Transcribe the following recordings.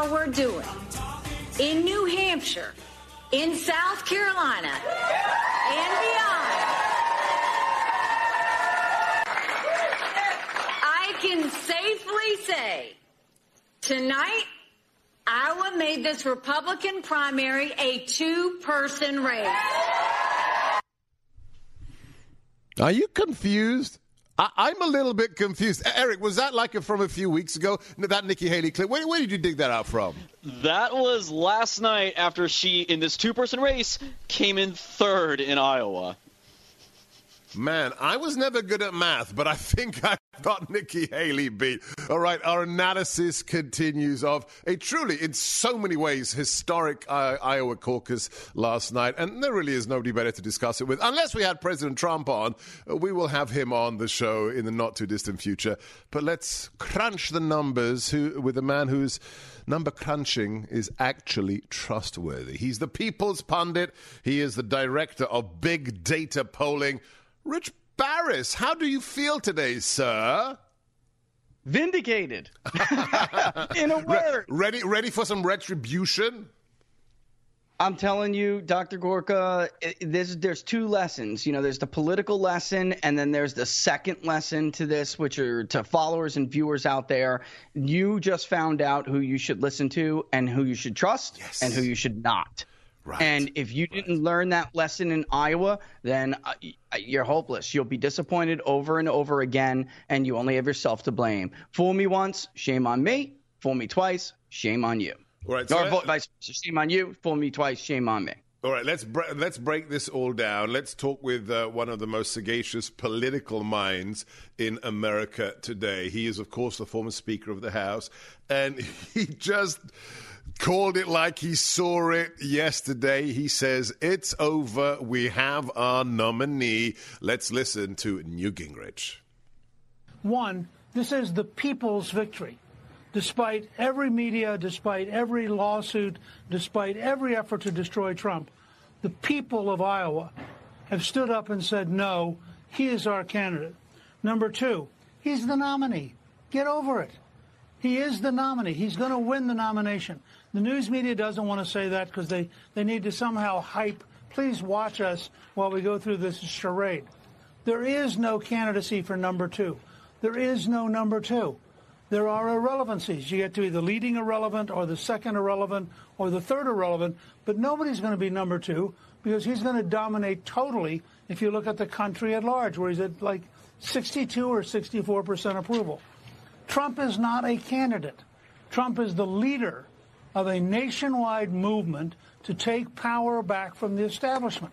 How we're doing in New Hampshire, in South Carolina, and beyond, I can safely say tonight Iowa made this Republican primary a two person race. Are you confused? I, am a little bit confused. Eric, was that like from a few weeks ago? That Nikki Haley clip? Where, where, did you dig that out from? That was last night after she, in this two person race, came in third in Iowa. Man, I was never good at math, but I think I got Nikki Haley beat. All right, our analysis continues of a truly, in so many ways, historic uh, Iowa caucus last night. And there really is nobody better to discuss it with. Unless we had President Trump on, uh, we will have him on the show in the not too distant future. But let's crunch the numbers who, with a man whose number crunching is actually trustworthy. He's the people's pundit, he is the director of big data polling. Rich Baris, how do you feel today, sir? Vindicated. In a word. Re- ready ready for some retribution? I'm telling you, Dr. Gorka, there's, there's two lessons. You know, there's the political lesson, and then there's the second lesson to this, which are to followers and viewers out there. You just found out who you should listen to and who you should trust yes. and who you should not. Right. And if you didn't learn that lesson in Iowa, then uh, you're hopeless. You'll be disappointed over and over again, and you only have yourself to blame. Fool me once, shame on me. Fool me twice, shame on you. All right, so or vice versa. Shame on you. Fool me twice, shame on me. All right, let's bre- let's break this all down. Let's talk with uh, one of the most sagacious political minds in America today. He is, of course, the former Speaker of the House, and he just called it like he saw it yesterday. He says, It's over. We have our nominee. Let's listen to Newt Gingrich. One, this is the people's victory. Despite every media, despite every lawsuit, despite every effort to destroy Trump, the people of Iowa have stood up and said, no, he is our candidate. Number two, he's the nominee. Get over it. He is the nominee. He's going to win the nomination. The news media doesn't want to say that because they, they need to somehow hype. Please watch us while we go through this charade. There is no candidacy for number two. There is no number two. There are irrelevancies. You get to be the leading irrelevant or the second irrelevant or the third irrelevant, but nobody's going to be number two because he's going to dominate totally if you look at the country at large, where he's at like 62 or 64 percent approval. Trump is not a candidate. Trump is the leader of a nationwide movement to take power back from the establishment.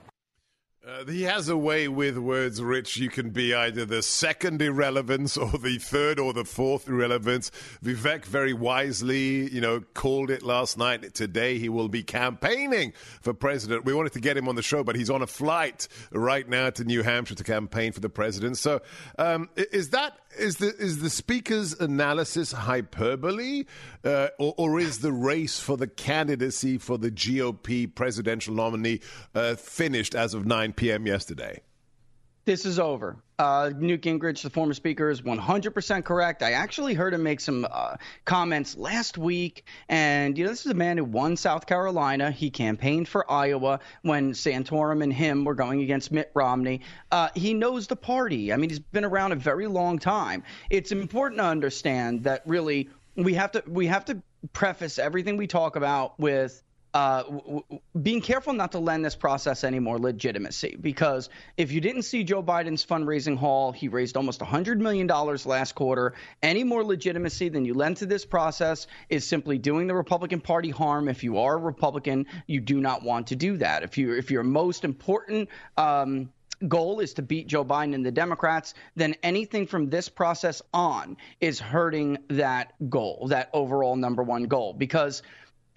Uh, he has a way with words, Rich. You can be either the second irrelevance or the third or the fourth irrelevance. Vivek very wisely, you know, called it last night. Today he will be campaigning for president. We wanted to get him on the show, but he's on a flight right now to New Hampshire to campaign for the president. So, um, is that is the is the speaker's analysis hyperbole, uh, or, or, is the race for the candidacy for the GOP presidential nominee uh, finished as of 9 p.m. yesterday? This is over. Uh, Newt Gingrich, the former speaker, is 100% correct. I actually heard him make some uh, comments last week. And, you know, this is a man who won South Carolina. He campaigned for Iowa when Santorum and him were going against Mitt Romney. Uh, he knows the party. I mean, he's been around a very long time. It's important to understand that really we have to we have to preface everything we talk about with uh, w- w- being careful not to lend this process any more legitimacy because if you didn't see Joe Biden's fundraising haul, he raised almost $100 million last quarter. Any more legitimacy than you lend to this process is simply doing the Republican Party harm. If you are a Republican, you do not want to do that. If you if your most important um, goal is to beat Joe Biden and the Democrats, then anything from this process on is hurting that goal, that overall number one goal. Because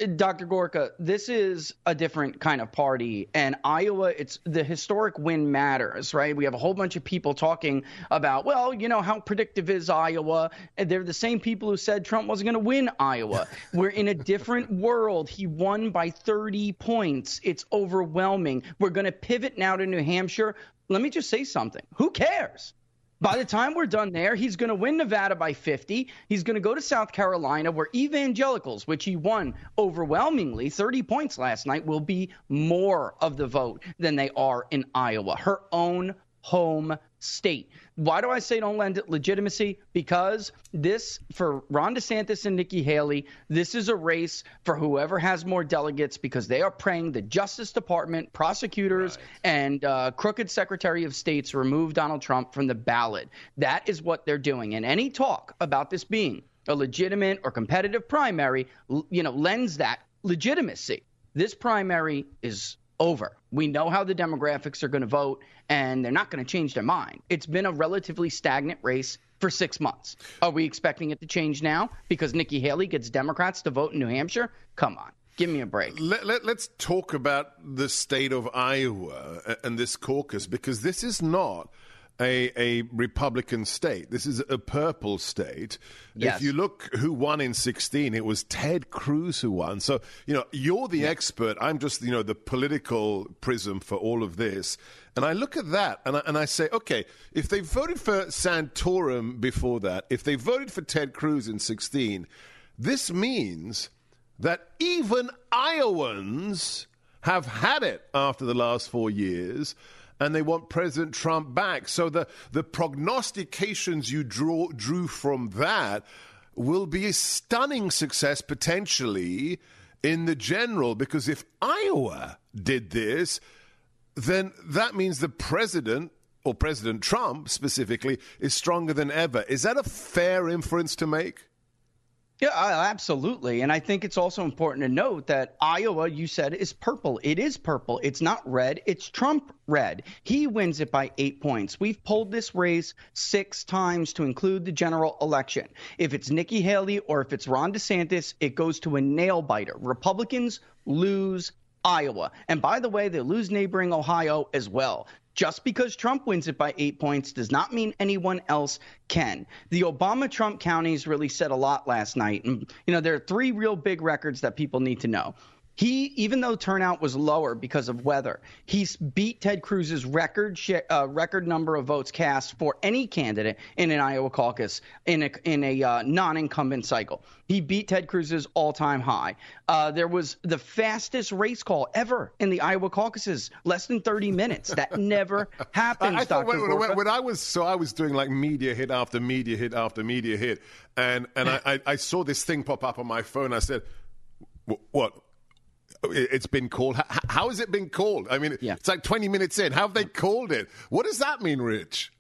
Dr. Gorka, this is a different kind of party. And Iowa, it's the historic win matters, right? We have a whole bunch of people talking about, well, you know, how predictive is Iowa? And they're the same people who said Trump wasn't going to win Iowa. We're in a different world. He won by 30 points. It's overwhelming. We're going to pivot now to New Hampshire. Let me just say something. Who cares? By the time we're done there, he's going to win Nevada by 50. He's going to go to South Carolina, where evangelicals, which he won overwhelmingly 30 points last night, will be more of the vote than they are in Iowa, her own home state. Why do I say don't lend it legitimacy? Because this, for Ron DeSantis and Nikki Haley, this is a race for whoever has more delegates because they are praying the Justice Department, prosecutors, right. and uh, crooked Secretary of States remove Donald Trump from the ballot. That is what they're doing. And any talk about this being a legitimate or competitive primary, you know, lends that legitimacy. This primary is over. We know how the demographics are going to vote, and they're not going to change their mind. It's been a relatively stagnant race for six months. Are we expecting it to change now because Nikki Haley gets Democrats to vote in New Hampshire? Come on. Give me a break. Let, let, let's talk about the state of Iowa and this caucus because this is not a, a Republican state. This is a purple state. Yes. If you look who won in 16, it was Ted Cruz who won. So, you know, you're the yeah. expert. I'm just, you know, the political prism for all of this. And I look at that and I, and I say, okay, if they voted for Santorum before that, if they voted for Ted Cruz in 16, this means that even Iowans have had it after the last four years and they want President Trump back. So the, the prognostications you draw, drew from that will be a stunning success potentially in the general, because if Iowa did this, then that means the president or President Trump specifically is stronger than ever. Is that a fair inference to make? Yeah, uh, absolutely. And I think it's also important to note that Iowa, you said, is purple. It is purple. It's not red. It's Trump red. He wins it by eight points. We've pulled this race six times to include the general election. If it's Nikki Haley or if it's Ron DeSantis, it goes to a nail biter. Republicans lose Iowa. And by the way, they lose neighboring Ohio as well. Just because Trump wins it by eight points does not mean anyone else can. The Obama Trump counties really said a lot last night. And, you know, there are three real big records that people need to know. He, even though turnout was lower because of weather, he beat Ted Cruz's record uh, record number of votes cast for any candidate in an Iowa caucus in a in a uh, non-incumbent cycle. He beat Ted Cruz's all-time high. Uh, there was the fastest race call ever in the Iowa caucuses, less than 30 minutes. That never happens. I, I thought when, when, when, I was so I was doing like media hit after media hit after media hit, and and I, I, I saw this thing pop up on my phone. I said, "What?" It's been called. How, how has it been called? I mean, yeah. it's like 20 minutes in. How have they called it? What does that mean, Rich?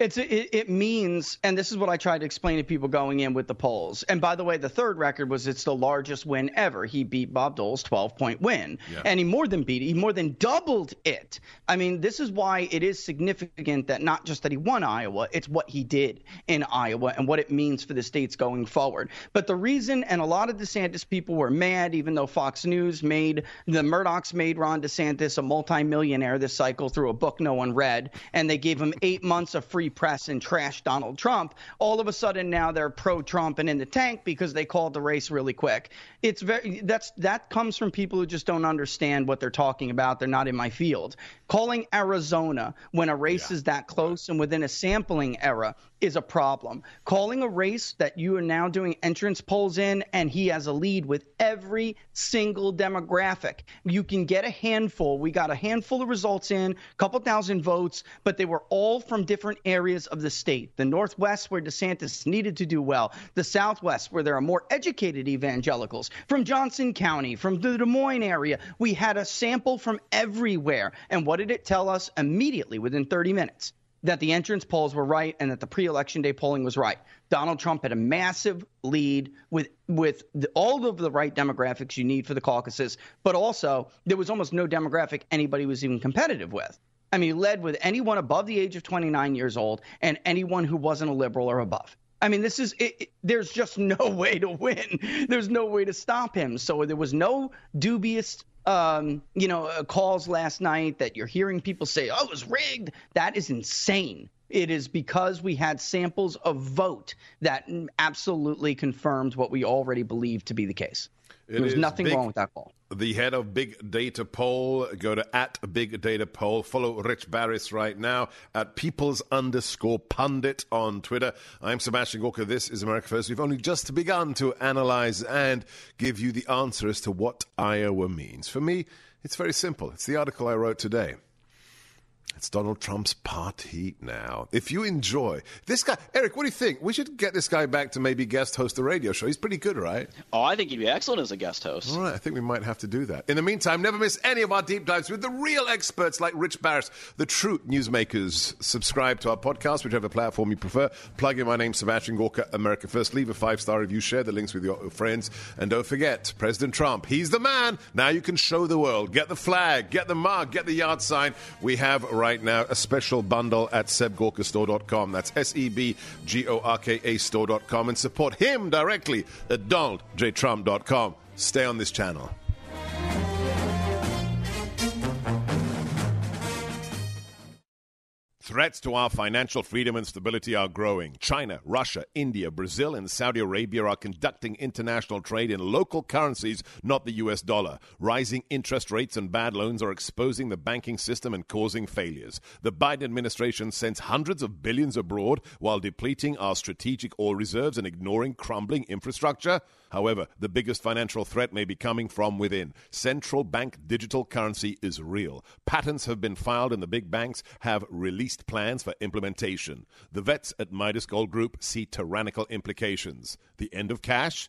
It's it, it, means, and this is what I tried to explain to people going in with the polls. And by the way, the third record was it's the largest win ever. He beat Bob Dole's 12 point win, yeah. and he more than beat it. He more than doubled it. I mean, this is why it is significant that not just that he won Iowa, it's what he did in Iowa and what it means for the states going forward. But the reason, and a lot of DeSantis people were mad, even though Fox News made the Murdochs made Ron DeSantis a multimillionaire this cycle through a book no one read, and they gave him eight months of free press and trash Donald Trump, all of a sudden now they're pro Trump and in the tank because they called the race really quick. It's very that's that comes from people who just don't understand what they're talking about. They're not in my field. Calling Arizona when a race yeah. is that close and within a sampling error is a problem. Calling a race that you are now doing entrance polls in and he has a lead with every single demographic. You can get a handful. We got a handful of results in, a couple thousand votes, but they were all from different areas areas of the state the Northwest, where DeSantis needed to do well, the Southwest, where there are more educated evangelicals, from Johnson County, from the Des Moines area. We had a sample from everywhere. And what did it tell us immediately within 30 minutes? That the entrance polls were right and that the pre election day polling was right. Donald Trump had a massive lead with with the, all of the right demographics you need for the caucuses, but also there was almost no demographic anybody was even competitive with. I mean, he led with anyone above the age of 29 years old and anyone who wasn't a liberal or above. I mean, this is it, it, there's just no way to win. There's no way to stop him. So there was no dubious, um, you know, uh, calls last night that you're hearing people say, "Oh, it was rigged." That is insane. It is because we had samples of vote that absolutely confirmed what we already believed to be the case. It there was nothing big, wrong with that call. The head of Big Data Poll, go to at Big Data Poll. Follow Rich Baris right now at people's underscore pundit on Twitter. I'm Sebastian Gorka. This is America First. We've only just begun to analyze and give you the answer as to what Iowa means. For me, it's very simple. It's the article I wrote today. It's Donald Trump's party now. If you enjoy this guy, Eric, what do you think? We should get this guy back to maybe guest host the radio show. He's pretty good, right? Oh, I think he'd be excellent as a guest host. All right, I think we might have to do that. In the meantime, never miss any of our deep dives with the real experts like Rich Baris, the true newsmakers. Subscribe to our podcast, whichever platform you prefer. Plug in my name, Sebastian Gorka, America First. Leave a five star review, share the links with your friends, and don't forget President Trump. He's the man. Now you can show the world. Get the flag, get the mug, get the yard sign. We have right now a special bundle at sebgorkastore.com. That's S E B G O R K A store.com and support him directly at donaldjtrump.com. Stay on this channel. Threats to our financial freedom and stability are growing. China, Russia, India, Brazil, and Saudi Arabia are conducting international trade in local currencies, not the US dollar. Rising interest rates and bad loans are exposing the banking system and causing failures. The Biden administration sends hundreds of billions abroad while depleting our strategic oil reserves and ignoring crumbling infrastructure. However, the biggest financial threat may be coming from within. Central bank digital currency is real. Patents have been filed and the big banks have released plans for implementation. The vets at Midas Gold Group see tyrannical implications. The end of cash?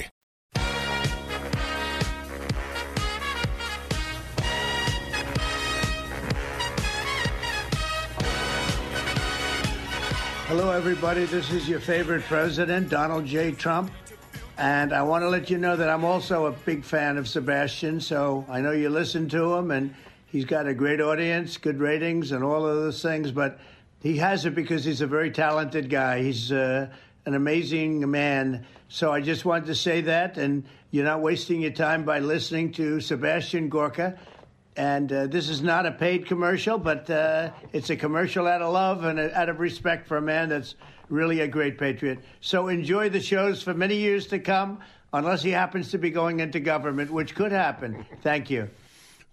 Hello, everybody. This is your favorite president, Donald J. Trump. And I want to let you know that I'm also a big fan of Sebastian. So I know you listen to him, and he's got a great audience, good ratings, and all of those things. But he has it because he's a very talented guy. He's uh, an amazing man. So I just wanted to say that. And you're not wasting your time by listening to Sebastian Gorka. And uh, this is not a paid commercial, but uh, it's a commercial out of love and out of respect for a man that's really a great patriot. So enjoy the shows for many years to come, unless he happens to be going into government, which could happen. Thank you.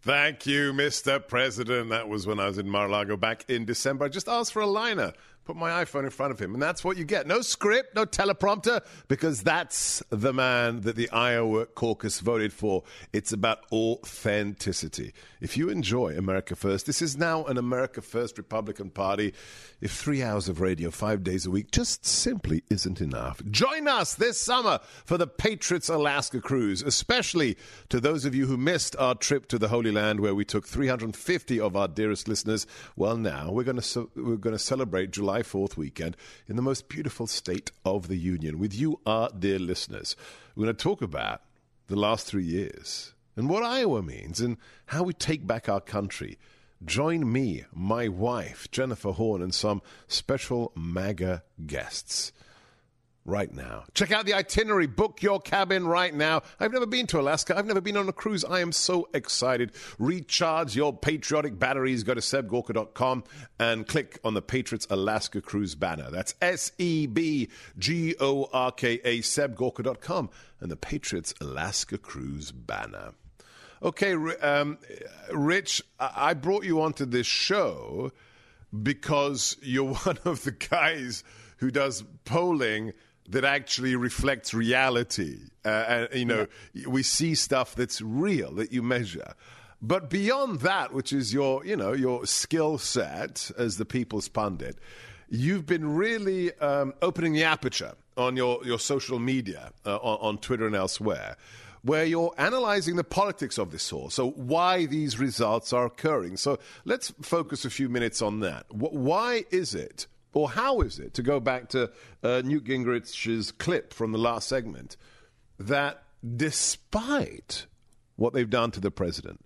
Thank you, Mr. President. That was when I was in Mar-a-Lago back in December. I just asked for a liner put my iPhone in front of him, and that's what you get. No script, no teleprompter, because that's the man that the Iowa caucus voted for. It's about authenticity. If you enjoy America First, this is now an America First Republican Party. If three hours of radio five days a week just simply isn't enough, join us this summer for the Patriots Alaska cruise, especially to those of you who missed our trip to the Holy Land, where we took 350 of our dearest listeners. Well, now we're going to we're going to celebrate July 4th weekend in the most beautiful state of the Union with you, our dear listeners. We're going to talk about the last three years and what Iowa means and how we take back our country. Join me, my wife, Jennifer Horn, and some special MAGA guests right now. Check out the itinerary. Book your cabin right now. I've never been to Alaska. I've never been on a cruise. I am so excited. Recharge your patriotic batteries. Go to sebgorka.com and click on the Patriots Alaska Cruise banner. That's S E B G O R K A, sebgorka.com, and the Patriots Alaska Cruise banner. Okay, um, Rich, I brought you onto this show because you're one of the guys who does polling that actually reflects reality. Uh, and, you know, yeah. we see stuff that's real that you measure. But beyond that, which is your, you know, your skill set as the people's pundit, you've been really um, opening the aperture on your, your social media, uh, on, on Twitter and elsewhere, where you're analyzing the politics of this all. So, why these results are occurring. So, let's focus a few minutes on that. Why is it or how is it, to go back to uh, Newt Gingrich's clip from the last segment, that despite what they've done to the president,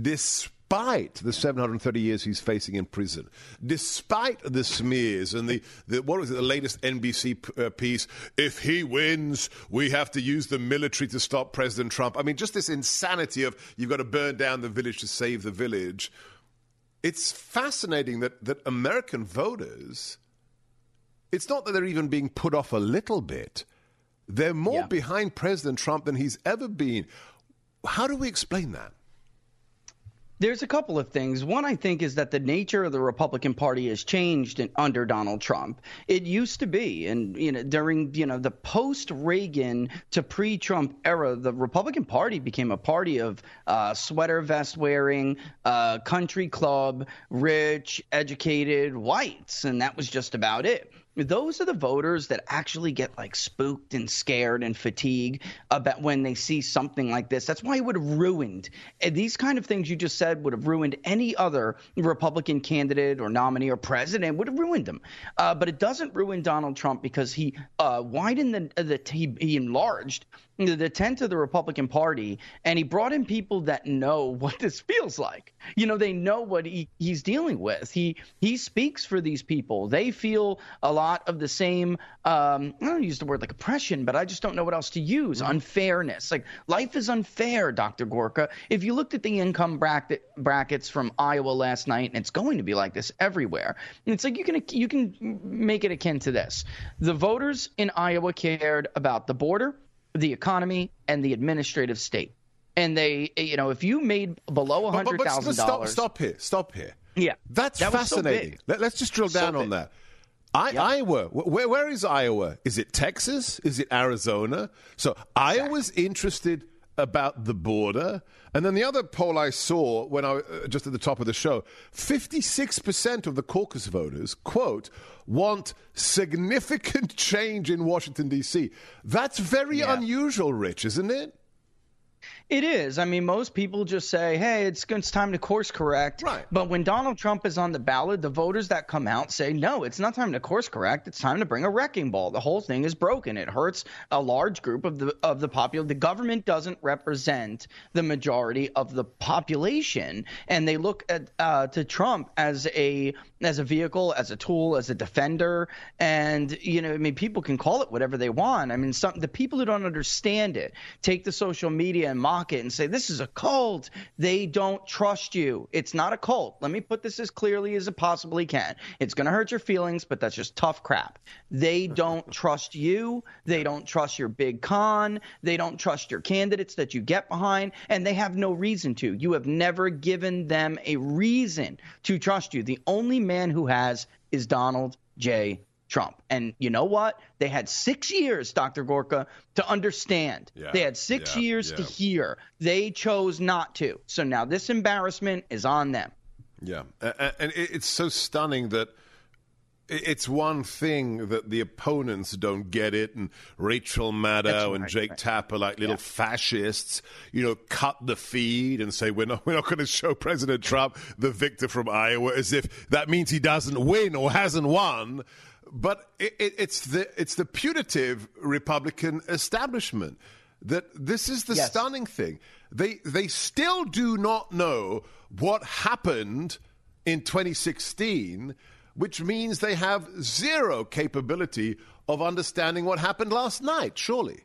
despite the 730 years he's facing in prison, despite the smears and the, the what was it, the latest NBC uh, piece, if he wins, we have to use the military to stop President Trump. I mean, just this insanity of you've got to burn down the village to save the village. It's fascinating that, that American voters it's not that they're even being put off a little bit. They're more yeah. behind President Trump than he's ever been. How do we explain that? There's a couple of things. One, I think, is that the nature of the Republican Party has changed in, under Donald Trump. It used to be, and you know, during you know the post-Reagan to pre-Trump era, the Republican Party became a party of uh, sweater vest wearing, uh, country club, rich, educated whites, and that was just about it those are the voters that actually get like spooked and scared and fatigued about when they see something like this. That's why it would have ruined these kind of things you just said would have ruined any other Republican candidate or nominee or president would have ruined them. Uh, but it doesn't ruin Donald Trump because he uh, widened the, the he, he enlarged the tent of the Republican Party, and he brought in people that know what this feels like. You know, they know what he, he's dealing with. He he speaks for these people. They feel a lot of the same. Um, I don't use the word like oppression, but I just don't know what else to use. Mm-hmm. Unfairness. Like life is unfair, Dr. Gorka. If you looked at the income bracket brackets from Iowa last night, and it's going to be like this everywhere. And It's like you can you can make it akin to this. The voters in Iowa cared about the border the economy, and the administrative state. And they, you know, if you made below a hundred thousand dollars, stop, here, stop here. Yeah, that's that fascinating. So Let, us just drill down so on that. I, yep. Iowa, where, where is Iowa? Is it Texas? Is it Arizona? So Iowa's interested about the border. And then the other poll I saw when I uh, just at the top of the show, 56% of the caucus voters, quote, want significant change in Washington D.C. That's very yeah. unusual, Rich, isn't it? It is. I mean, most people just say, "Hey, it's it's time to course correct." Right. But when Donald Trump is on the ballot, the voters that come out say, "No, it's not time to course correct. It's time to bring a wrecking ball. The whole thing is broken. It hurts a large group of the of the population. The government doesn't represent the majority of the population, and they look at uh, to Trump as a as a vehicle, as a tool, as a defender. And you know, I mean, people can call it whatever they want. I mean, some the people who don't understand it take the social media and mock mock it and say this is a cult. They don't trust you. It's not a cult. Let me put this as clearly as it possibly can. It's going to hurt your feelings, but that's just tough crap. They don't trust you. They don't trust your big con. They don't trust your candidates that you get behind, and they have no reason to. You have never given them a reason to trust you. The only man who has is Donald J. Trump. And you know what? They had six years, Dr. Gorka, to understand. Yeah, they had six yeah, years yeah. to hear. They chose not to. So now this embarrassment is on them. Yeah. And it's so stunning that it's one thing that the opponents don't get it, and Rachel Maddow right, and Jake right. Tapper, like little yeah. fascists, you know, cut the feed and say we're not we're not going to show President Trump the victor from Iowa as if that means he doesn't win or hasn't won but it, it, it's the it's the putative Republican establishment that this is the yes. stunning thing. They they still do not know what happened in 2016, which means they have zero capability of understanding what happened last night. Surely.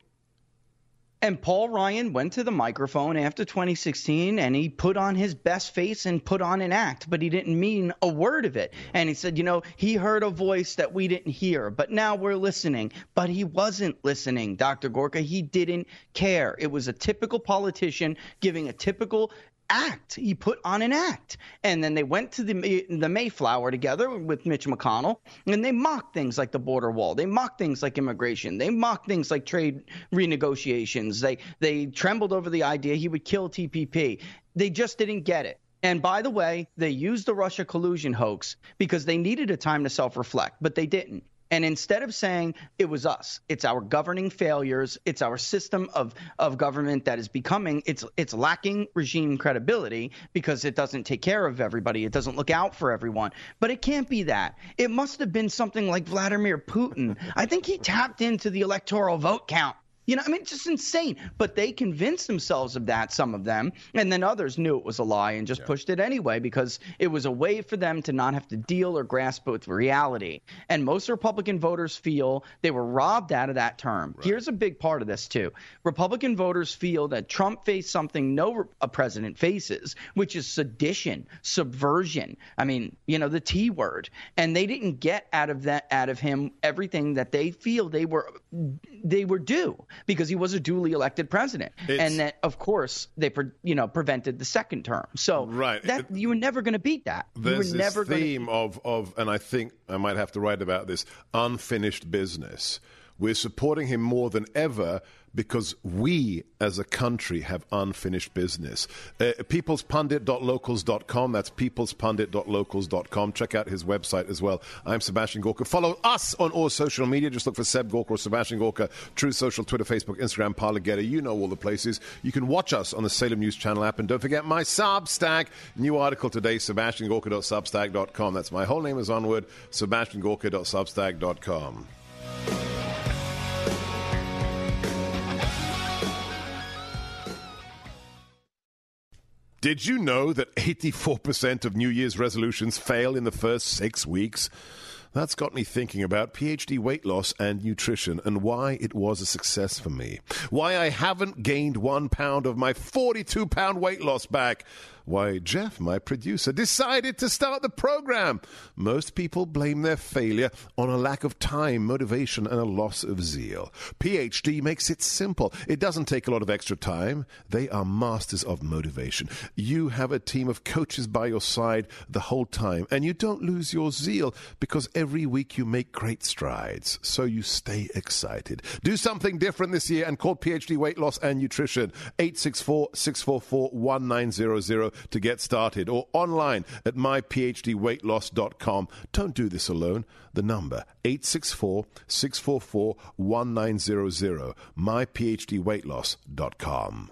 And Paul Ryan went to the microphone after 2016 and he put on his best face and put on an act, but he didn't mean a word of it. And he said, you know, he heard a voice that we didn't hear, but now we're listening. But he wasn't listening, Dr. Gorka. He didn't care. It was a typical politician giving a typical act. He put on an act. And then they went to the the Mayflower together with Mitch McConnell, and they mocked things like the border wall. They mocked things like immigration. They mocked things like trade renegotiations. They they trembled over the idea he would kill TPP. They just didn't get it. And by the way, they used the Russia collusion hoax because they needed a time to self reflect, but they didn't. And instead of saying it was us, it's our governing failures, it's our system of, of government that is becoming it's it's lacking regime credibility because it doesn't take care of everybody, it doesn't look out for everyone. But it can't be that. It must have been something like Vladimir Putin. I think he tapped into the electoral vote count you know, I mean, it's just insane. But they convinced themselves of that, some of them, and then others knew it was a lie and just yeah. pushed it anyway because it was a way for them to not have to deal or grasp with reality. And most Republican voters feel they were robbed out of that term. Right. Here's a big part of this, too Republican voters feel that Trump faced something no a president faces, which is sedition, subversion. I mean, you know, the T word. And they didn't get out of that, out of him, everything that they feel they were, they were due because he was a duly elected president, it's, and that of course they pre- you know prevented the second term. So right, that it, you were never going to beat that. There's you were never this theme gonna... of of, and I think I might have to write about this unfinished business. We're supporting him more than ever because we as a country have unfinished business. Uh, peoplespundit.locals.com. That's peoplespundit.locals.com. Check out his website as well. I'm Sebastian Gorka. Follow us on all social media. Just look for Seb Gorka or Sebastian Gorka. Truth Social, Twitter, Facebook, Instagram, Parler, Gettr. You know all the places. You can watch us on the Salem News Channel app. And don't forget my Substack. New article today, sebastiangorka.substack.com. That's my whole name is onward, sebastiangorka.substack.com. Did you know that 84% of New Year's resolutions fail in the first six weeks? That's got me thinking about PhD weight loss and nutrition and why it was a success for me. Why I haven't gained one pound of my 42 pound weight loss back. Why Jeff, my producer, decided to start the program. Most people blame their failure on a lack of time, motivation, and a loss of zeal. PhD makes it simple. It doesn't take a lot of extra time. They are masters of motivation. You have a team of coaches by your side the whole time, and you don't lose your zeal because every week you make great strides. So you stay excited. Do something different this year and call PhD Weight Loss and Nutrition 864 644 1900 to get started or online at myphdweightloss.com. Don't do this alone. The number 864 644 1900 myphdweightloss.com.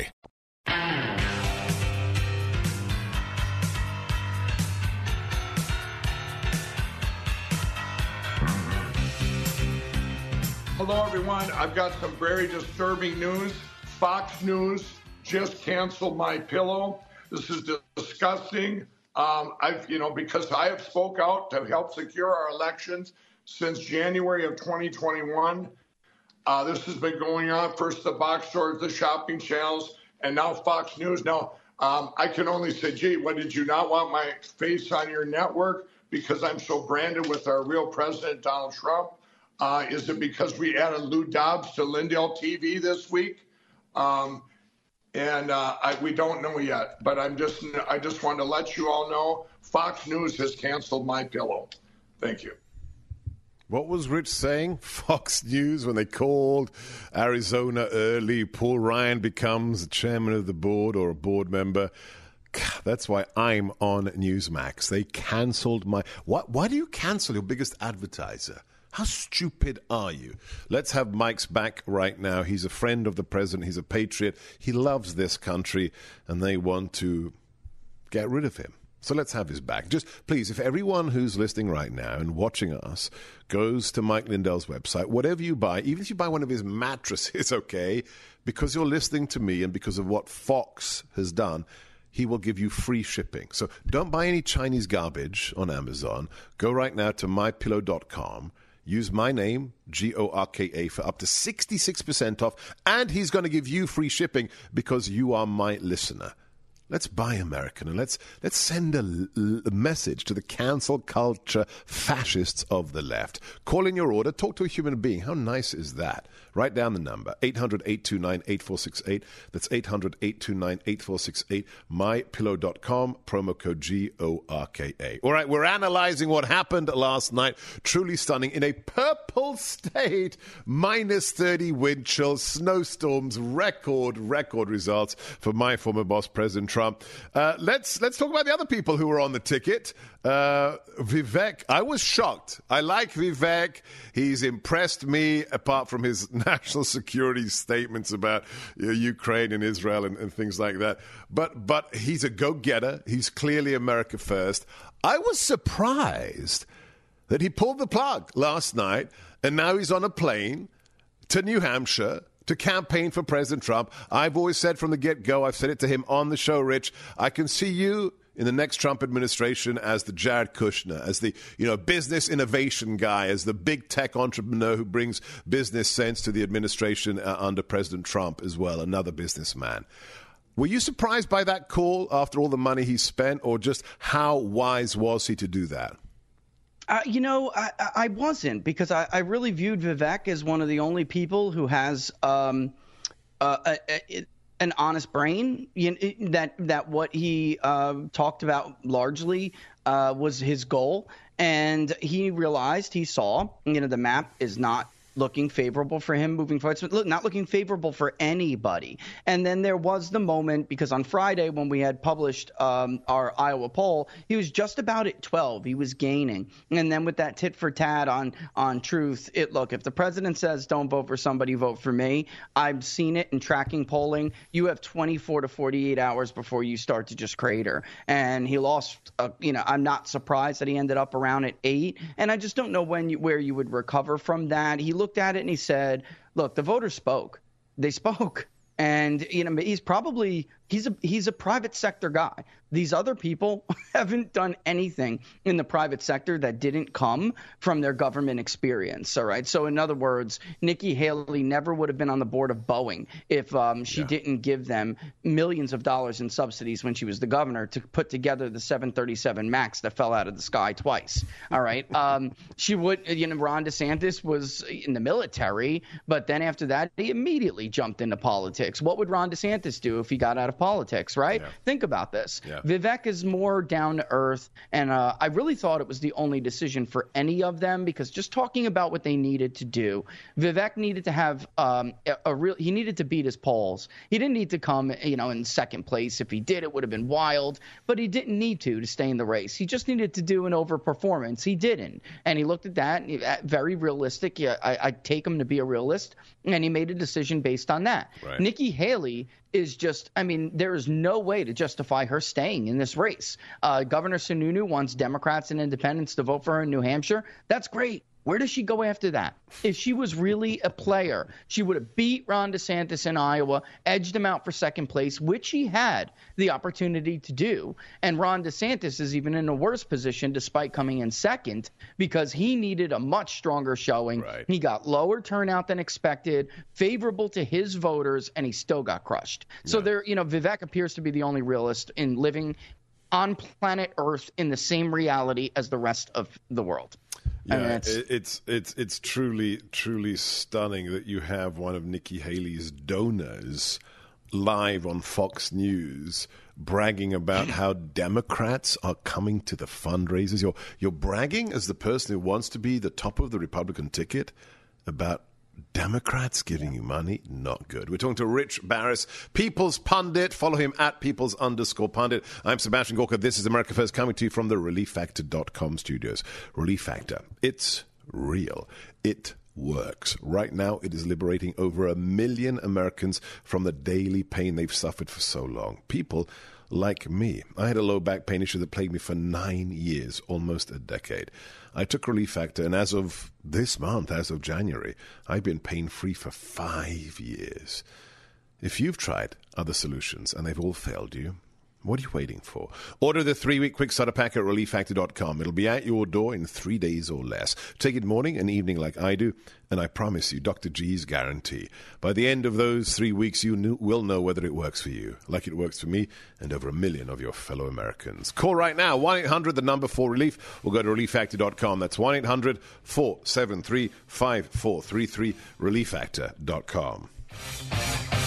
Hello, everyone. I've got some very disturbing news. Fox News just canceled my pillow. This is disgusting. Um, I've, you know, because I have spoke out to help secure our elections since January of 2021. Uh, this has been going on first the box stores, the shopping channels, and now Fox News. Now, um, I can only say, gee, what did you not want my face on your network because I'm so branded with our real president, Donald Trump? Uh, is it because we added Lou Dobbs to Lindell TV this week? Um, and uh, I, we don't know yet. But I'm just I just want to let you all know Fox News has canceled my pillow. Thank you. What was Rich saying? Fox News when they called Arizona early. Paul Ryan becomes the chairman of the board or a board member. That's why I'm on Newsmax. They cancelled my. Why, why do you cancel your biggest advertiser? How stupid are you? Let's have Mike's back right now. He's a friend of the president. He's a patriot. He loves this country, and they want to get rid of him. So let's have his back. Just please, if everyone who's listening right now and watching us goes to Mike Lindell's website, whatever you buy, even if you buy one of his mattresses, okay, because you're listening to me and because of what Fox has done, he will give you free shipping. So don't buy any Chinese garbage on Amazon. Go right now to mypillow.com. Use my name, G O R K A, for up to 66% off. And he's going to give you free shipping because you are my listener. Let's buy American and let's let's send a, a, message to the cancel culture fascists of the left. Call in your order, talk to a human being. How nice is that? Write down the number 800 829 8468. That's 800 829 8468. MyPillow.com, promo code G O R K A. All right, we're analyzing what happened last night. Truly stunning. In a purple state, minus 30 wind chills, snowstorms, record, record results for my former boss, President. Trump. Uh, let's let's talk about the other people who were on the ticket. Uh, Vivek, I was shocked. I like Vivek. He's impressed me, apart from his national security statements about you know, Ukraine and Israel and, and things like that. But but he's a go getter. He's clearly America first. I was surprised that he pulled the plug last night, and now he's on a plane to New Hampshire to campaign for President Trump. I've always said from the get go, I've said it to him on the show, Rich, I can see you in the next Trump administration as the Jared Kushner, as the you know business innovation guy, as the big tech entrepreneur who brings business sense to the administration uh, under President Trump as well, another businessman. Were you surprised by that call after all the money he spent, or just how wise was he to do that? Uh, you know, I, I wasn't because I, I, really viewed Vivek as one of the only people who has um, uh, a, a, an honest brain. You know, that that what he uh, talked about largely uh, was his goal, and he realized he saw you know the map is not looking favorable for him moving forward. Look, not looking favorable for anybody. And then there was the moment because on Friday when we had published um, our Iowa poll, he was just about at 12. He was gaining. And then with that tit for tat on on Truth, it look if the president says don't vote for somebody, vote for me. I've seen it in tracking polling. You have 24 to 48 hours before you start to just crater. And he lost. Uh, you know, I'm not surprised that he ended up around at eight. And I just don't know when you, where you would recover from that. He looked at it and he said, "Look, the voters spoke. They spoke." And you know he's probably he's a he's a private sector guy. These other people haven't done anything in the private sector that didn't come from their government experience. All right. So in other words, Nikki Haley never would have been on the board of Boeing if um, she yeah. didn't give them millions of dollars in subsidies when she was the governor to put together the 737 Max that fell out of the sky twice. All right. Um, she would. You know, Ron DeSantis was in the military, but then after that, he immediately jumped into politics. What would Ron DeSantis do if he got out of politics? Right. Yeah. Think about this. Yeah. Vivek is more down to earth, and uh, I really thought it was the only decision for any of them because just talking about what they needed to do, Vivek needed to have um, a, a real. He needed to beat his polls. He didn't need to come, you know, in second place. If he did, it would have been wild, but he didn't need to to stay in the race. He just needed to do an overperformance. He didn't, and he looked at that uh, very realistic. Yeah, I, I take him to be a realist, and he made a decision based on that. Right. Nikki Haley is just, I mean, there is no way to justify her staying in this race. Uh, Governor Sununu wants Democrats and independents to vote for her in New Hampshire. That's great. Where does she go after that? If she was really a player, she would have beat Ron DeSantis in Iowa, edged him out for second place, which he had the opportunity to do. And Ron DeSantis is even in a worse position despite coming in second because he needed a much stronger showing. Right. He got lower turnout than expected, favorable to his voters, and he still got crushed. Yeah. So there, you know, Vivek appears to be the only realist in living on planet Earth in the same reality as the rest of the world. Yeah, it's, it's it's it's truly truly stunning that you have one of Nikki Haley's donors live on Fox News bragging about how Democrats are coming to the fundraisers. You're you're bragging as the person who wants to be the top of the Republican ticket about Democrats giving you money, not good. We're talking to Rich Baris, People's Pundit. Follow him at People's underscore Pundit. I'm Sebastian Gorka. This is America First coming to you from the ReliefFactor.com studios. Relief Factor. It's real. It works. Right now, it is liberating over a million Americans from the daily pain they've suffered for so long. People like me. I had a low back pain issue that plagued me for nine years, almost a decade. I took Relief Factor, and as of this month, as of January, I've been pain free for five years. If you've tried other solutions and they've all failed you, what are you waiting for? Order the three week quick starter pack at relieffactor.com. It'll be at your door in three days or less. Take it morning and evening like I do, and I promise you, Dr. G's guarantee. By the end of those three weeks, you knew, will know whether it works for you, like it works for me and over a million of your fellow Americans. Call right now 1 800 the number for relief or go to relieffactor.com. That's 1 800 473 5433 relieffactor.com.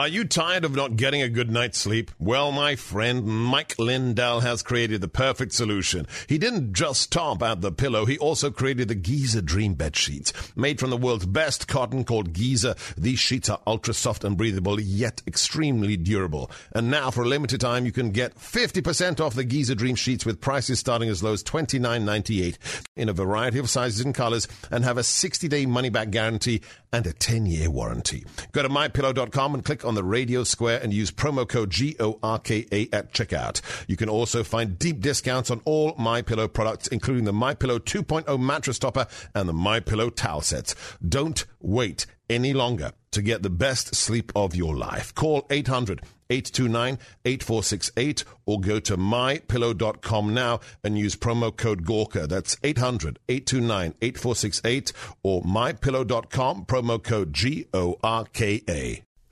Are you tired of not getting a good night's sleep? Well, my friend Mike Lindell has created the perfect solution. He didn't just top out the pillow, he also created the Giza Dream Bed Sheets. Made from the world's best cotton called Giza, these sheets are ultra soft and breathable, yet extremely durable. And now, for a limited time, you can get 50% off the Giza Dream Sheets with prices starting as low as $29.98 in a variety of sizes and colors and have a 60 day money back guarantee and a 10 year warranty. Go to mypillow.com and click on the radio square and use promo code G-O-R-K-A at checkout. You can also find deep discounts on all My Pillow products, including the My Pillow 2.0 mattress topper and the My Pillow towel sets. Don't wait any longer to get the best sleep of your life. Call 800 829 8468 or go to mypillow.com now and use promo code Gorka. That's 800 829 8468 or mypillow.com, promo code G O R K A.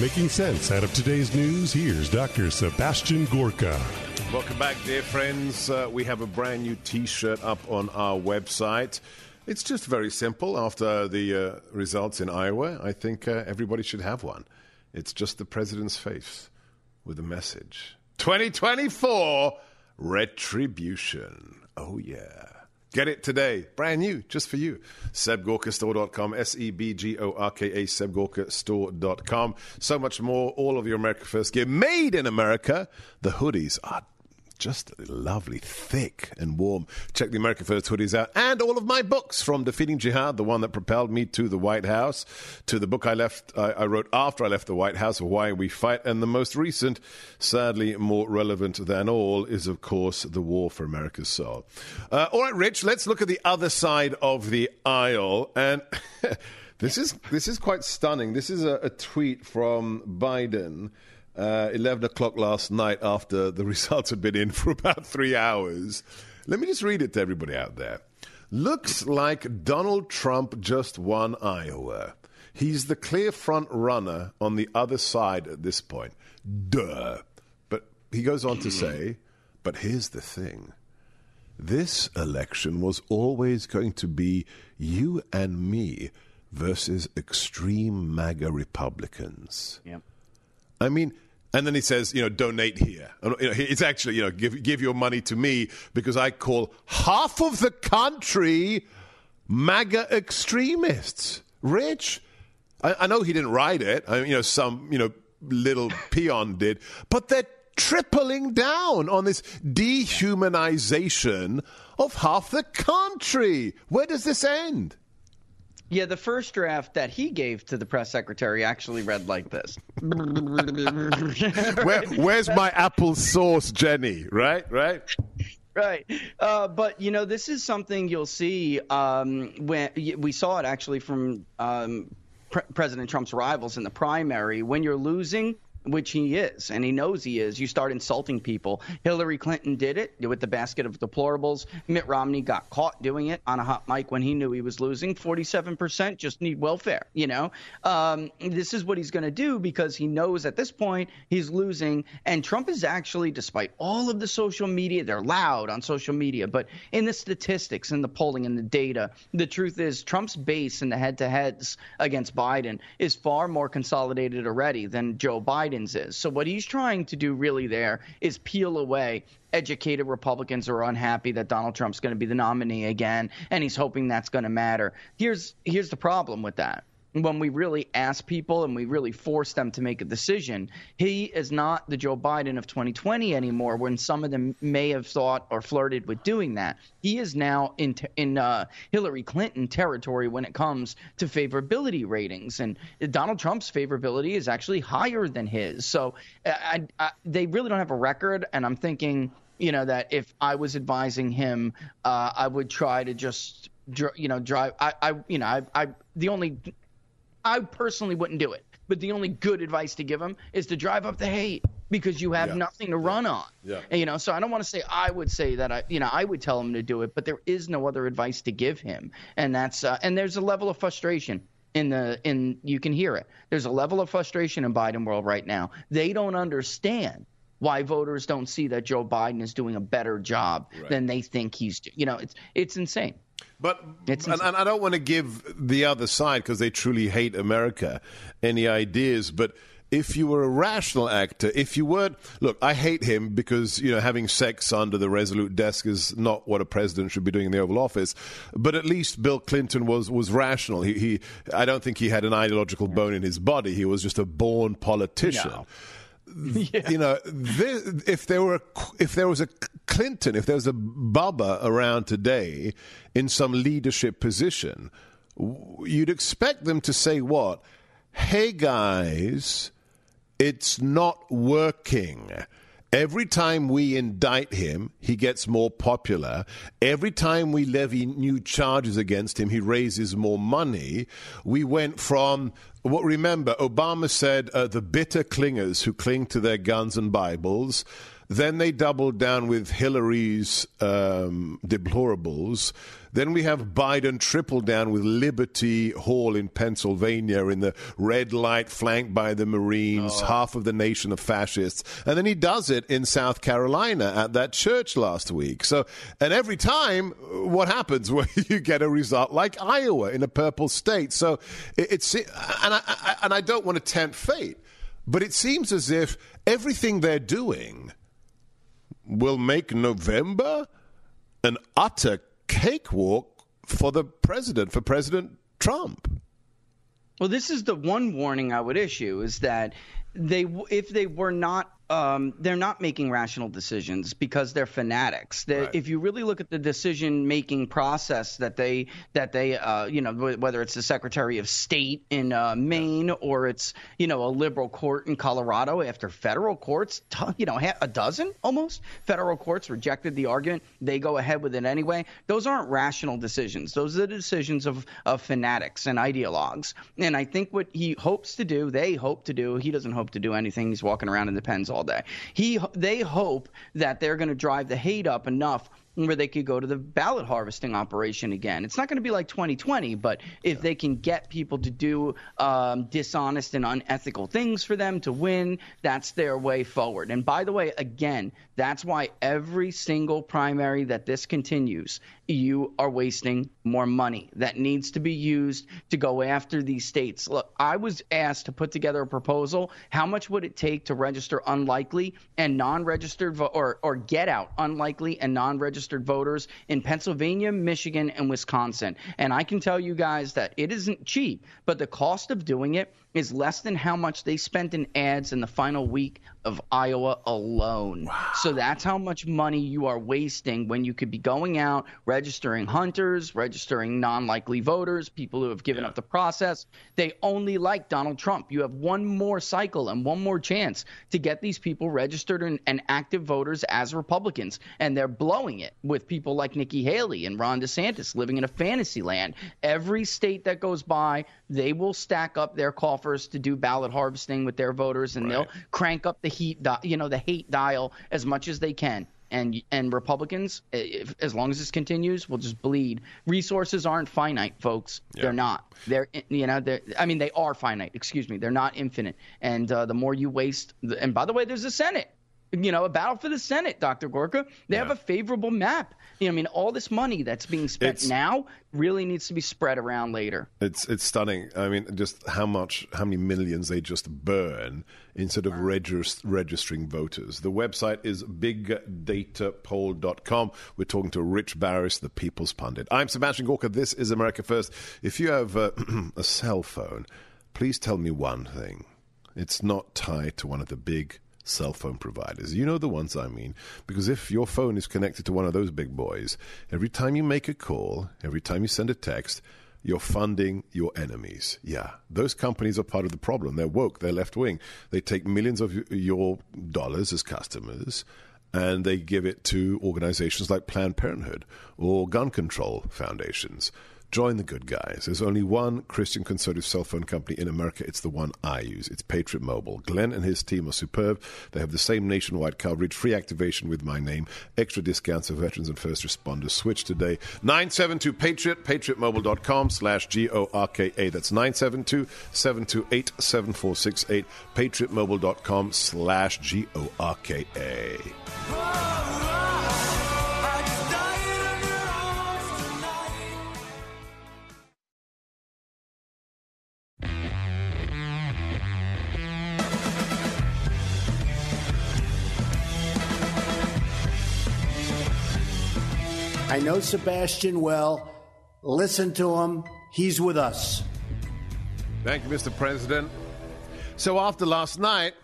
Making sense out of today's news, here's Dr. Sebastian Gorka. Welcome back, dear friends. Uh, we have a brand new t shirt up on our website. It's just very simple. After the uh, results in Iowa, I think uh, everybody should have one. It's just the president's face with a message 2024 Retribution. Oh, yeah. Get it today. Brand new, just for you. SebGorkaStore.com, S E B G O R K A, SebGorkaStore.com. So much more. All of your America First gear made in America. The hoodies are just lovely, thick and warm. Check the America First hoodies out and all of my books from Defeating Jihad, the one that propelled me to the White House, to the book I left, I, I wrote after I left the White House, Why We Fight, and the most recent, sadly more relevant than all, is of course The War for America's Soul. Uh, all right, Rich, let's look at the other side of the aisle and. This is this is quite stunning. This is a, a tweet from Biden uh, 11 o'clock last night after the results had been in for about three hours. Let me just read it to everybody out there. Looks like Donald Trump just won Iowa. He's the clear front runner on the other side at this point. Duh. But he goes on to say, but here's the thing. This election was always going to be you and me versus extreme MAGA Republicans. Yep. I mean, and then he says, you know, donate here. It's actually, you know, give give your money to me because I call half of the country MAGA extremists. Rich, I, I know he didn't write it. I you know, some you know little peon did, but they're tripling down on this dehumanization of half the country. Where does this end? Yeah, the first draft that he gave to the press secretary actually read like this. Where, where's my apple sauce, Jenny? Right, right. Right, uh, but you know this is something you'll see um, when we saw it actually from um, Pre- President Trump's rivals in the primary. When you're losing, which he is, and he knows he is. You start insulting people. Hillary Clinton did it with the basket of deplorables. Mitt Romney got caught doing it on a hot mic when he knew he was losing. 47% just need welfare, you know? Um, this is what he's going to do because he knows at this point he's losing. And Trump is actually, despite all of the social media, they're loud on social media, but in the statistics and the polling and the data, the truth is Trump's base in the head to heads against Biden is far more consolidated already than Joe Biden Biden's is. So what he's trying to do really there is peel away educated Republicans who are unhappy that Donald Trump's going to be the nominee again, and he's hoping that's going to matter. Here's here's the problem with that when we really ask people and we really force them to make a decision, he is not the Joe Biden of 2020 anymore. When some of them may have thought or flirted with doing that, he is now in in uh, Hillary Clinton territory when it comes to favorability ratings, and Donald Trump's favorability is actually higher than his. So I, I, they really don't have a record, and I'm thinking. You know that if I was advising him, uh, I would try to just you know drive I, I you know I, I the only I personally wouldn't do it. But the only good advice to give him is to drive up the hate because you have yeah. nothing to run on. Yeah. And, you know, so I don't want to say I would say that I, you know, I would tell him to do it, but there is no other advice to give him, and that's uh, and there's a level of frustration in the in you can hear it. There's a level of frustration in Biden world right now. They don't understand why voters don't see that Joe Biden is doing a better job right. than they think he's. Doing. You know, it's it's insane. But and, and, I don't want to give the other side because they truly hate America any ideas, but if you were a rational actor, if you weren't, look, I hate him because, you know, having sex under the Resolute desk is not what a president should be doing in the Oval Office. But at least Bill Clinton was, was rational. He, he I don't think he had an ideological bone in his body. He was just a born politician. No. Yeah. You know, this, if there were, if there was a Clinton, if there was a Bubba around today in some leadership position, you'd expect them to say what? Hey guys, it's not working. Every time we indict him, he gets more popular. Every time we levy new charges against him, he raises more money. We went from what remember, Obama said uh, the bitter clingers who cling to their guns and Bibles. Then they doubled down with Hillary's um, deplorables. Then we have Biden triple down with Liberty Hall in Pennsylvania in the red light flanked by the Marines, oh. half of the nation of fascists. And then he does it in South Carolina at that church last week. So, and every time, what happens? Well, you get a result like Iowa in a purple state. So it, it's, and I, I, and I don't want to tempt fate, but it seems as if everything they're doing will make November an utter cakewalk for the president, for President Trump. Well, this is the one warning I would issue is that they if they were not um, they're not making rational decisions because they're fanatics. They, right. If you really look at the decision making process that they that they uh, you know whether it's the Secretary of State in uh, Maine or it's you know a liberal court in Colorado after federal courts you know a dozen almost federal courts rejected the argument they go ahead with it anyway. Those aren't rational decisions. Those are the decisions of of fanatics and ideologues. And I think what he hopes to do, they hope to do. He doesn't hope to do anything. He's walking around in the pens all day. He they hope that they're going to drive the hate up enough where they could go to the ballot harvesting operation again. It's not going to be like 2020, but if they can get people to do um, dishonest and unethical things for them to win, that's their way forward. And by the way, again, that's why every single primary that this continues, you are wasting more money that needs to be used to go after these states. Look, I was asked to put together a proposal. How much would it take to register unlikely and non-registered vo- or or get out unlikely and non-registered registered voters in Pennsylvania, Michigan, and Wisconsin. And I can tell you guys that it isn't cheap, but the cost of doing it is less than how much they spent in ads in the final week of Iowa alone. Wow. So that's how much money you are wasting when you could be going out, registering hunters, registering non likely voters, people who have given yeah. up the process. They only like Donald Trump. You have one more cycle and one more chance to get these people registered and, and active voters as Republicans. And they're blowing it with people like Nikki Haley and Ron DeSantis living in a fantasy land. Every state that goes by, they will stack up their coffers to do ballot harvesting with their voters and right. they'll crank up the heat, di- you know, the hate dial as much as they can. And and Republicans, if, as long as this continues, will just bleed. Resources aren't finite, folks. Yeah. They're not. They're you know they're I mean they are finite. Excuse me. They're not infinite. And uh, the more you waste, and by the way, there's a Senate you know, a battle for the Senate, Dr. Gorka. They yeah. have a favorable map. You know, I mean, all this money that's being spent it's, now really needs to be spread around later. It's it's stunning. I mean, just how much, how many millions they just burn instead of regist- registering voters. The website is bigdatapoll.com. We're talking to Rich Baris, the People's Pundit. I'm Sebastian Gorka. This is America First. If you have uh, a cell phone, please tell me one thing. It's not tied to one of the big cell phone providers. You know the ones I mean. Because if your phone is connected to one of those big boys, every time you make a call, every time you send a text, you're funding your enemies. Yeah, those companies are part of the problem. They're woke, they're left wing. They take millions of your dollars as customers and they give it to organizations like Planned Parenthood or gun control foundations Join the good guys. There's only one Christian conservative cell phone company in America. It's the one I use. It's Patriot Mobile. Glenn and his team are superb. They have the same nationwide coverage, free activation with my name, extra discounts for veterans and first responders. Switch today. 972 Patriot, patriotmobile.com slash G O R K A. That's 972 728 7468, patriotmobile.com slash G O R K A. I know Sebastian well. Listen to him. He's with us. Thank you, Mr. President. So, after last night,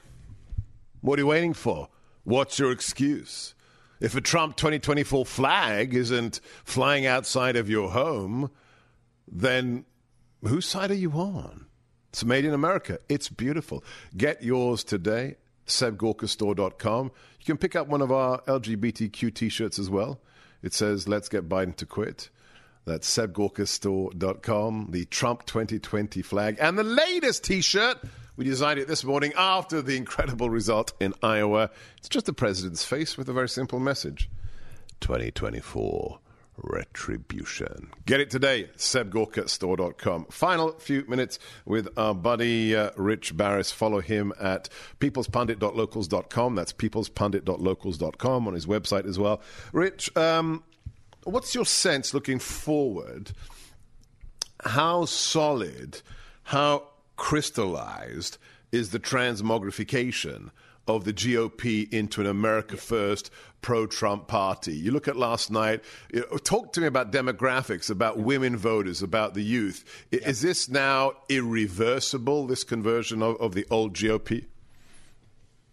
what are you waiting for? What's your excuse? If a Trump 2024 flag isn't flying outside of your home, then whose side are you on? It's made in America. It's beautiful. Get yours today, sebgorkastore.com. You can pick up one of our LGBTQ t shirts as well. It says, let's get Biden to quit. That's sebgorkastore.com, the Trump 2020 flag, and the latest t shirt. We designed it this morning after the incredible result in Iowa. It's just the president's face with a very simple message 2024 retribution. Get it today, sebgorkastore.com. Final few minutes with our buddy uh, Rich Baris. Follow him at peoplespundit.locals.com. That's peoplespundit.locals.com on his website as well. Rich, um, what's your sense looking forward? How solid, how crystallized is the transmogrification of the GOP into an America First pro Trump party. You look at last night, talk to me about demographics, about women voters, about the youth. Is this now irreversible, this conversion of, of the old GOP?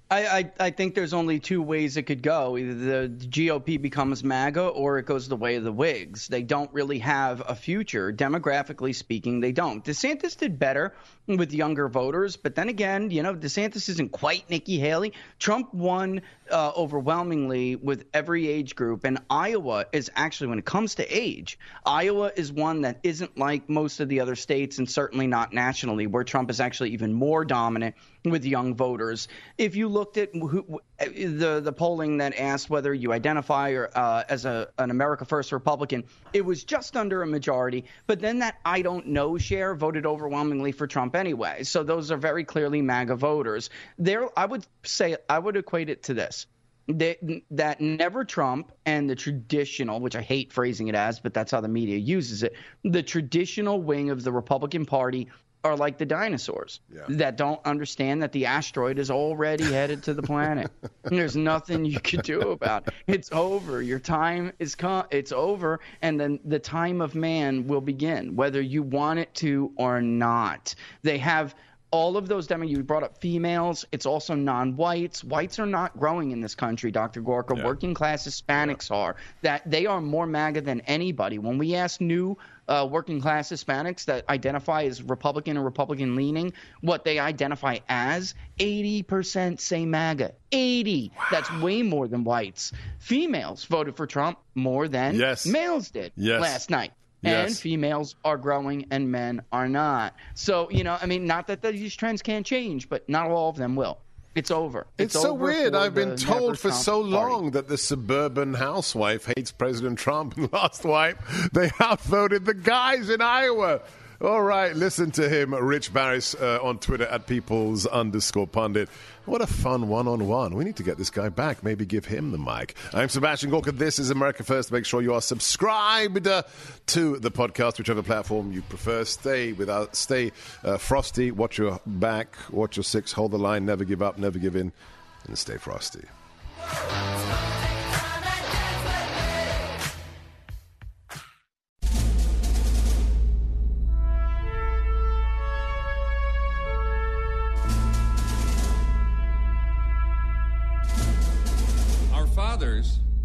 I, I, I, think there's only two ways it could go. Either the GOP becomes MAGA or it goes the way of the Whigs. They don't really have a future. Demographically speaking, they don't. DeSantis did better with younger voters, but then again, you know, DeSantis isn't quite Nikki Haley. Trump won uh, overwhelmingly with every age group, and Iowa is actually, when it comes to age, Iowa is one that isn't like most of the other states and certainly not nationally, where Trump is actually even more dominant with young voters. If you looked at who, the the polling that asked whether you identify or, uh, as a an America First Republican, it was just under a majority. But then that I don't know share voted overwhelmingly for Trump anyway. So those are very clearly MAGA voters. There, I would say I would equate it to this. That, that never Trump and the traditional, which I hate phrasing it as, but that's how the media uses it, the traditional wing of the Republican Party are like the dinosaurs that don't understand that the asteroid is already headed to the planet. There's nothing you can do about it. It's over. Your time is come. It's over, and then the time of man will begin, whether you want it to or not. They have all of those demo you brought up females it's also non-whites. Whites are not growing in this country dr gorka. Yeah. working class hispanics are. That they are more maga than anybody. When we ask new uh, working class hispanics that identify as republican or republican leaning what they identify as 80% say maga. 80 that's way more than whites. Females voted for trump more than Yes. males did Yes. last night and Yes. females are growing and men are not. So, you know, I mean, not that these trends can't change, but not all of them will. It's over. It's, so over weird. I've been told for so party. long that the suburban housewife hates President Trump. And last wipe, they outvoted the guys in Iowa. All right, listen to him, Rich Baris, uh, on Twitter at people's underscore pundit. What a fun one on one. We need to get this guy back. Maybe give him the mic. I'm Sebastian Gorka. This is America First. Make sure you are subscribed uh, to the podcast, whichever platform you prefer. Stay without, stay uh, frosty. Watch your back. Watch your six. Hold the line. Never give up. Never give in. And stay frosty.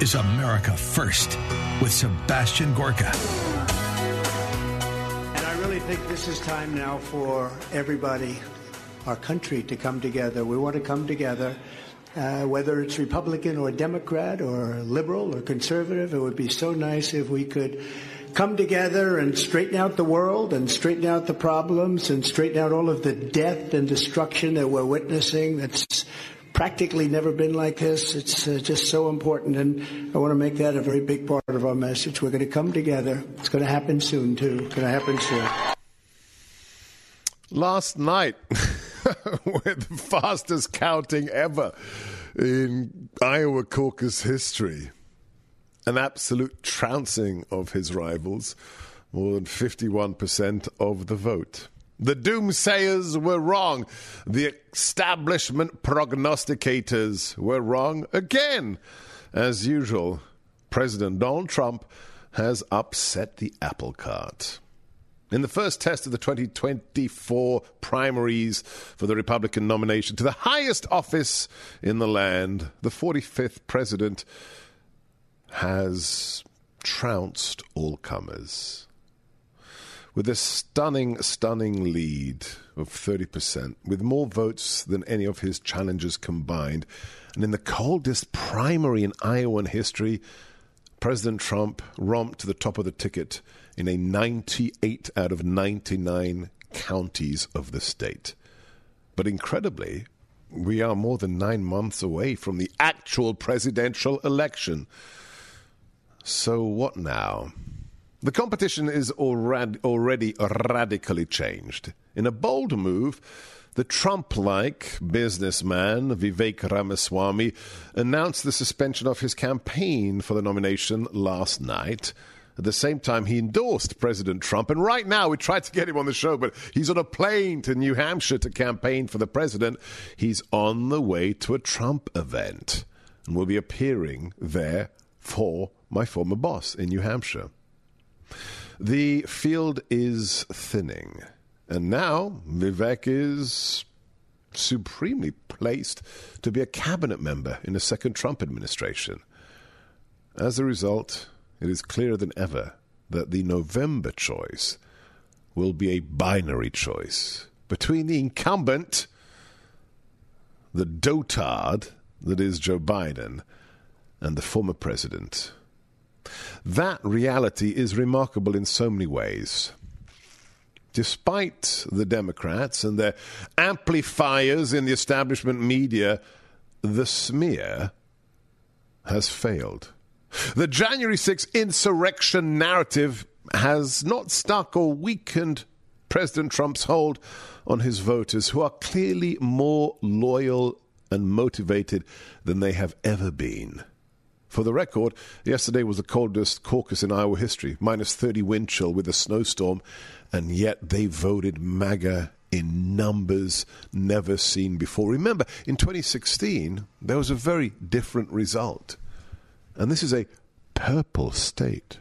Is America First with Sebastian Gorka. And I really think this is time now for everybody, our country, to come together. We want to come together. Uh, whether it's Republican or Democrat or liberal or conservative, it would be so nice if we could come together and straighten out the world and straighten out the problems and straighten out all of the death and destruction that we're witnessing. That's practically never been like this. It's uh, just so important, and I want to make that a very big part of our message. We're going to come together. It's going to happen soon, too. It's going to happen soon. last night with the fastest counting ever in Iowa caucus history. An absolute trouncing of his rivals, more than 51% of the vote. The doomsayers were wrong. The establishment prognosticators were wrong again. As usual, President Donald Trump has upset the apple cart. In the first test of the 2024 primaries for the Republican nomination to the highest office in the land, the 45th president has trounced all comers. With a stunning, stunning lead of 30%, with more votes than any of his challengers combined, and in the coldest primary in Iowan history, President Trump romped to the top of the ticket in a 98 out of 99 counties of the state. But incredibly, we are more than nine months away from the actual presidential election. So, what now? The competition is already, radically changed. In a bold move, the Trump like businessman Vivek Ramaswamy announced the suspension of his campaign for the nomination last night At the same time, he endorsed President Trump. And right now, we tried to get him on the show, but he's on a plane to New Hampshire to campaign for the president. He's on the way to a Trump event and will be appearing there for my former boss in New Hampshire. The field is thinning. And now Vivek is supremely placed to be a cabinet member in a second Trump administration. As a result, it is clearer than ever that the November choice will be a binary choice between the incumbent, the dotard that is Joe Biden, and the former president. That reality is remarkable in so many ways. Despite the Democrats and their amplifiers in the establishment media, the smear has failed. The January 6 insurrection narrative has not stuck or weakened President Trump's hold on his voters, who are clearly more loyal and motivated than they have ever been. For the record, yesterday was the coldest caucus in Iowa history, minus 30 wind chill with a snowstorm, and yet they voted MAGA in numbers never seen before. Remember, in 2016, there was a very different result. And this is a purple state.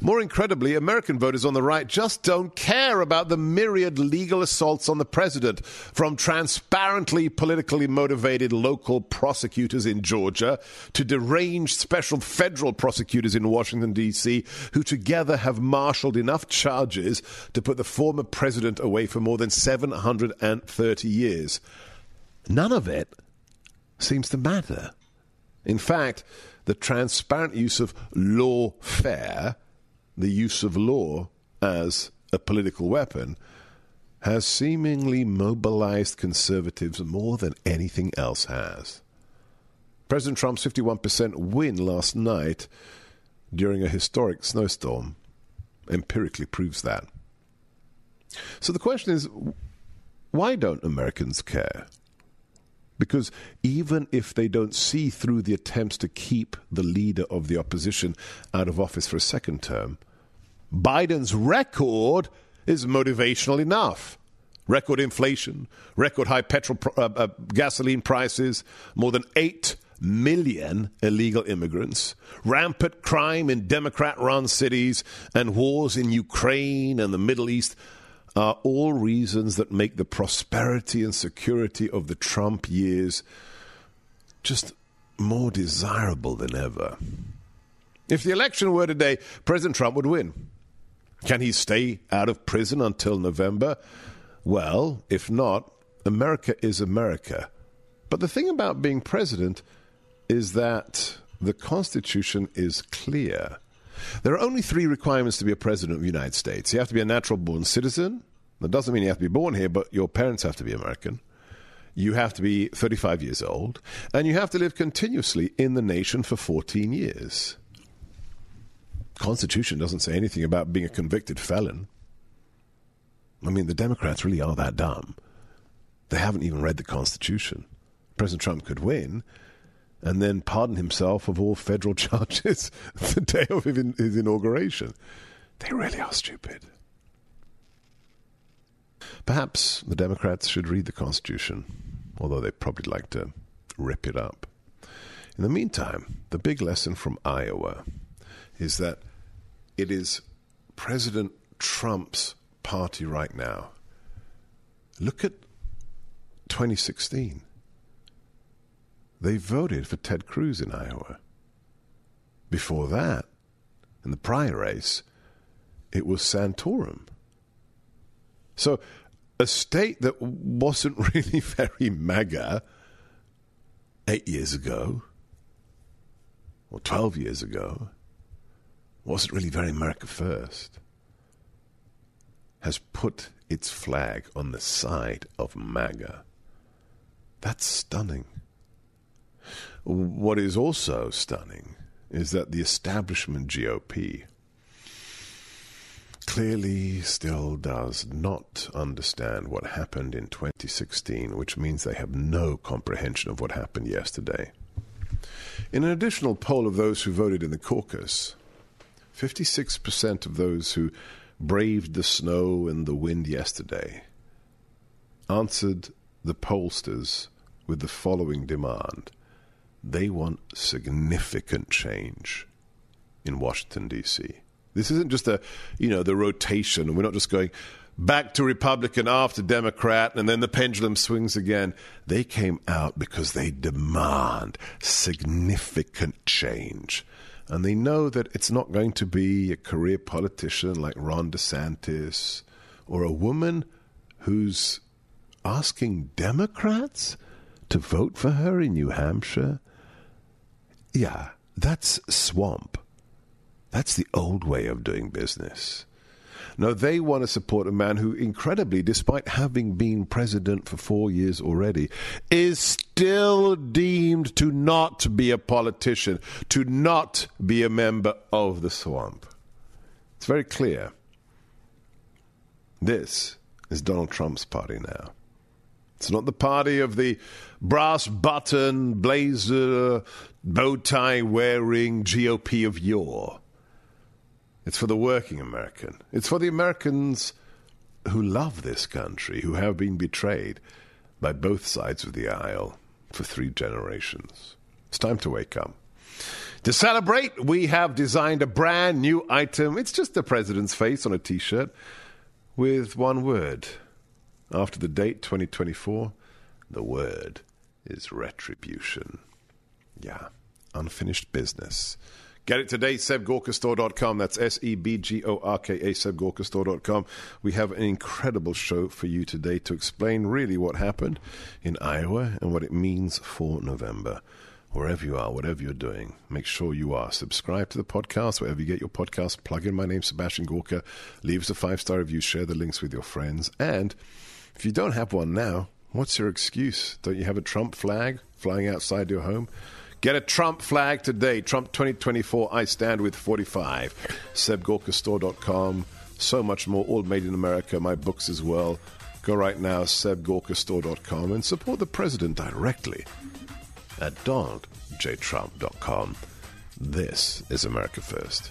More incredibly, American voters on the right just don't care about the myriad legal assaults on the president, from transparently politically motivated local prosecutors in Georgia to deranged special federal prosecutors in Washington, D.C., who together have marshaled enough charges to put the former president away for more than 730 years. None of it seems to matter. In fact, the transparent use of lawfare, the use of law as a political weapon, has seemingly mobilized conservatives more than anything else has. President Trump's 51% win last night during a historic snowstorm empirically proves that. So the question is why don't Americans care? Because even if they don't see through the attempts to keep the leader of the opposition out of office for a second term, Biden's record is motivational enough. Record inflation, record high petrol uh, uh, gasoline prices, more than 8 million illegal immigrants, rampant crime in Democrat run cities, and wars in Ukraine and the Middle East are all reasons that make the prosperity and security of the Trump years just more desirable than ever. If the election were today, President Trump would win. Can he stay out of prison until November? Well, if not, America is America. But the thing about being president is that the Constitution is clear. There are only three requirements to be a president of the United States. You have to be a natural born citizen. That doesn't mean you have to be born here, but your parents have to be American. You have to be 35 years old, and you have to live continuously in the nation for 14 years. Constitution doesn't say anything about being a convicted felon. I mean, the Democrats really are that dumb. They haven't even read the Constitution. President Trump could win and then pardon himself of all federal charges the day of his inauguration. They really are stupid. Perhaps the Democrats should read the Constitution, although they'd probably like to rip it up. In the meantime, the big lesson from Iowa is that it is President Trump's party right now. Look at 2016. They voted for Ted Cruz in Iowa. Before that, in the prior race, it was Santorum. So, a state that wasn't really very MAGA eight years ago or 12 years ago, wasn't really very America First, has put its flag on the side of MAGA. That's stunning. What is also stunning is that the establishment GOP clearly still does not understand what happened in 2016, which means they have no comprehension of what happened yesterday. In an additional poll of those who voted in the caucus, 56% of those who braved the snow and the wind yesterday answered the pollsters with the following demand. They want significant change in Washington, D.C. This isn't just a, you know, the rotation. We're not just going back to Republican after Democrat and then the pendulum swings again. They came out because they demand significant change. And they know that it's not going to be a career politician like Ron DeSantis or a woman who's asking Democrats to vote for her in New Hampshire. Yeah, that's swamp. That's the old way of doing business. No, they want to support a man who, incredibly, despite having been president for four years already, is still deemed to not be a politician, to not be a member of the swamp. It's very clear. This is Donald Trump's party now. It's not the party of the brass button, blazer, bow tie wearing GOP of yore. It's for the working American. It's for the Americans who love this country, who have been betrayed by both sides of the aisle for three generations. It's time to wake up. To celebrate, we have designed a brand new item. It's just the president's face on a t shirt with one word. After the date 2024, the word is retribution. Yeah, unfinished business. Get it today, sebgorkastore.com. That's S E B G O R K A, sebgorkastore.com. We have an incredible show for you today to explain really what happened in Iowa and what it means for November. Wherever you are, whatever you're doing, make sure you are. Subscribe to the podcast, wherever you get your podcast. Plug in my name, Sebastian Gorka. Leave us a five star review. Share the links with your friends. And if you don't have one now, what's your excuse? Don't you have a Trump flag flying outside your home? Get a Trump flag today. Trump 2024, I stand with 45. SebGorkaStore.com. So much more, all made in America. My books as well. Go right now, SebGorkaStore.com, and support the president directly at DonaldJTrump.com. This is America First.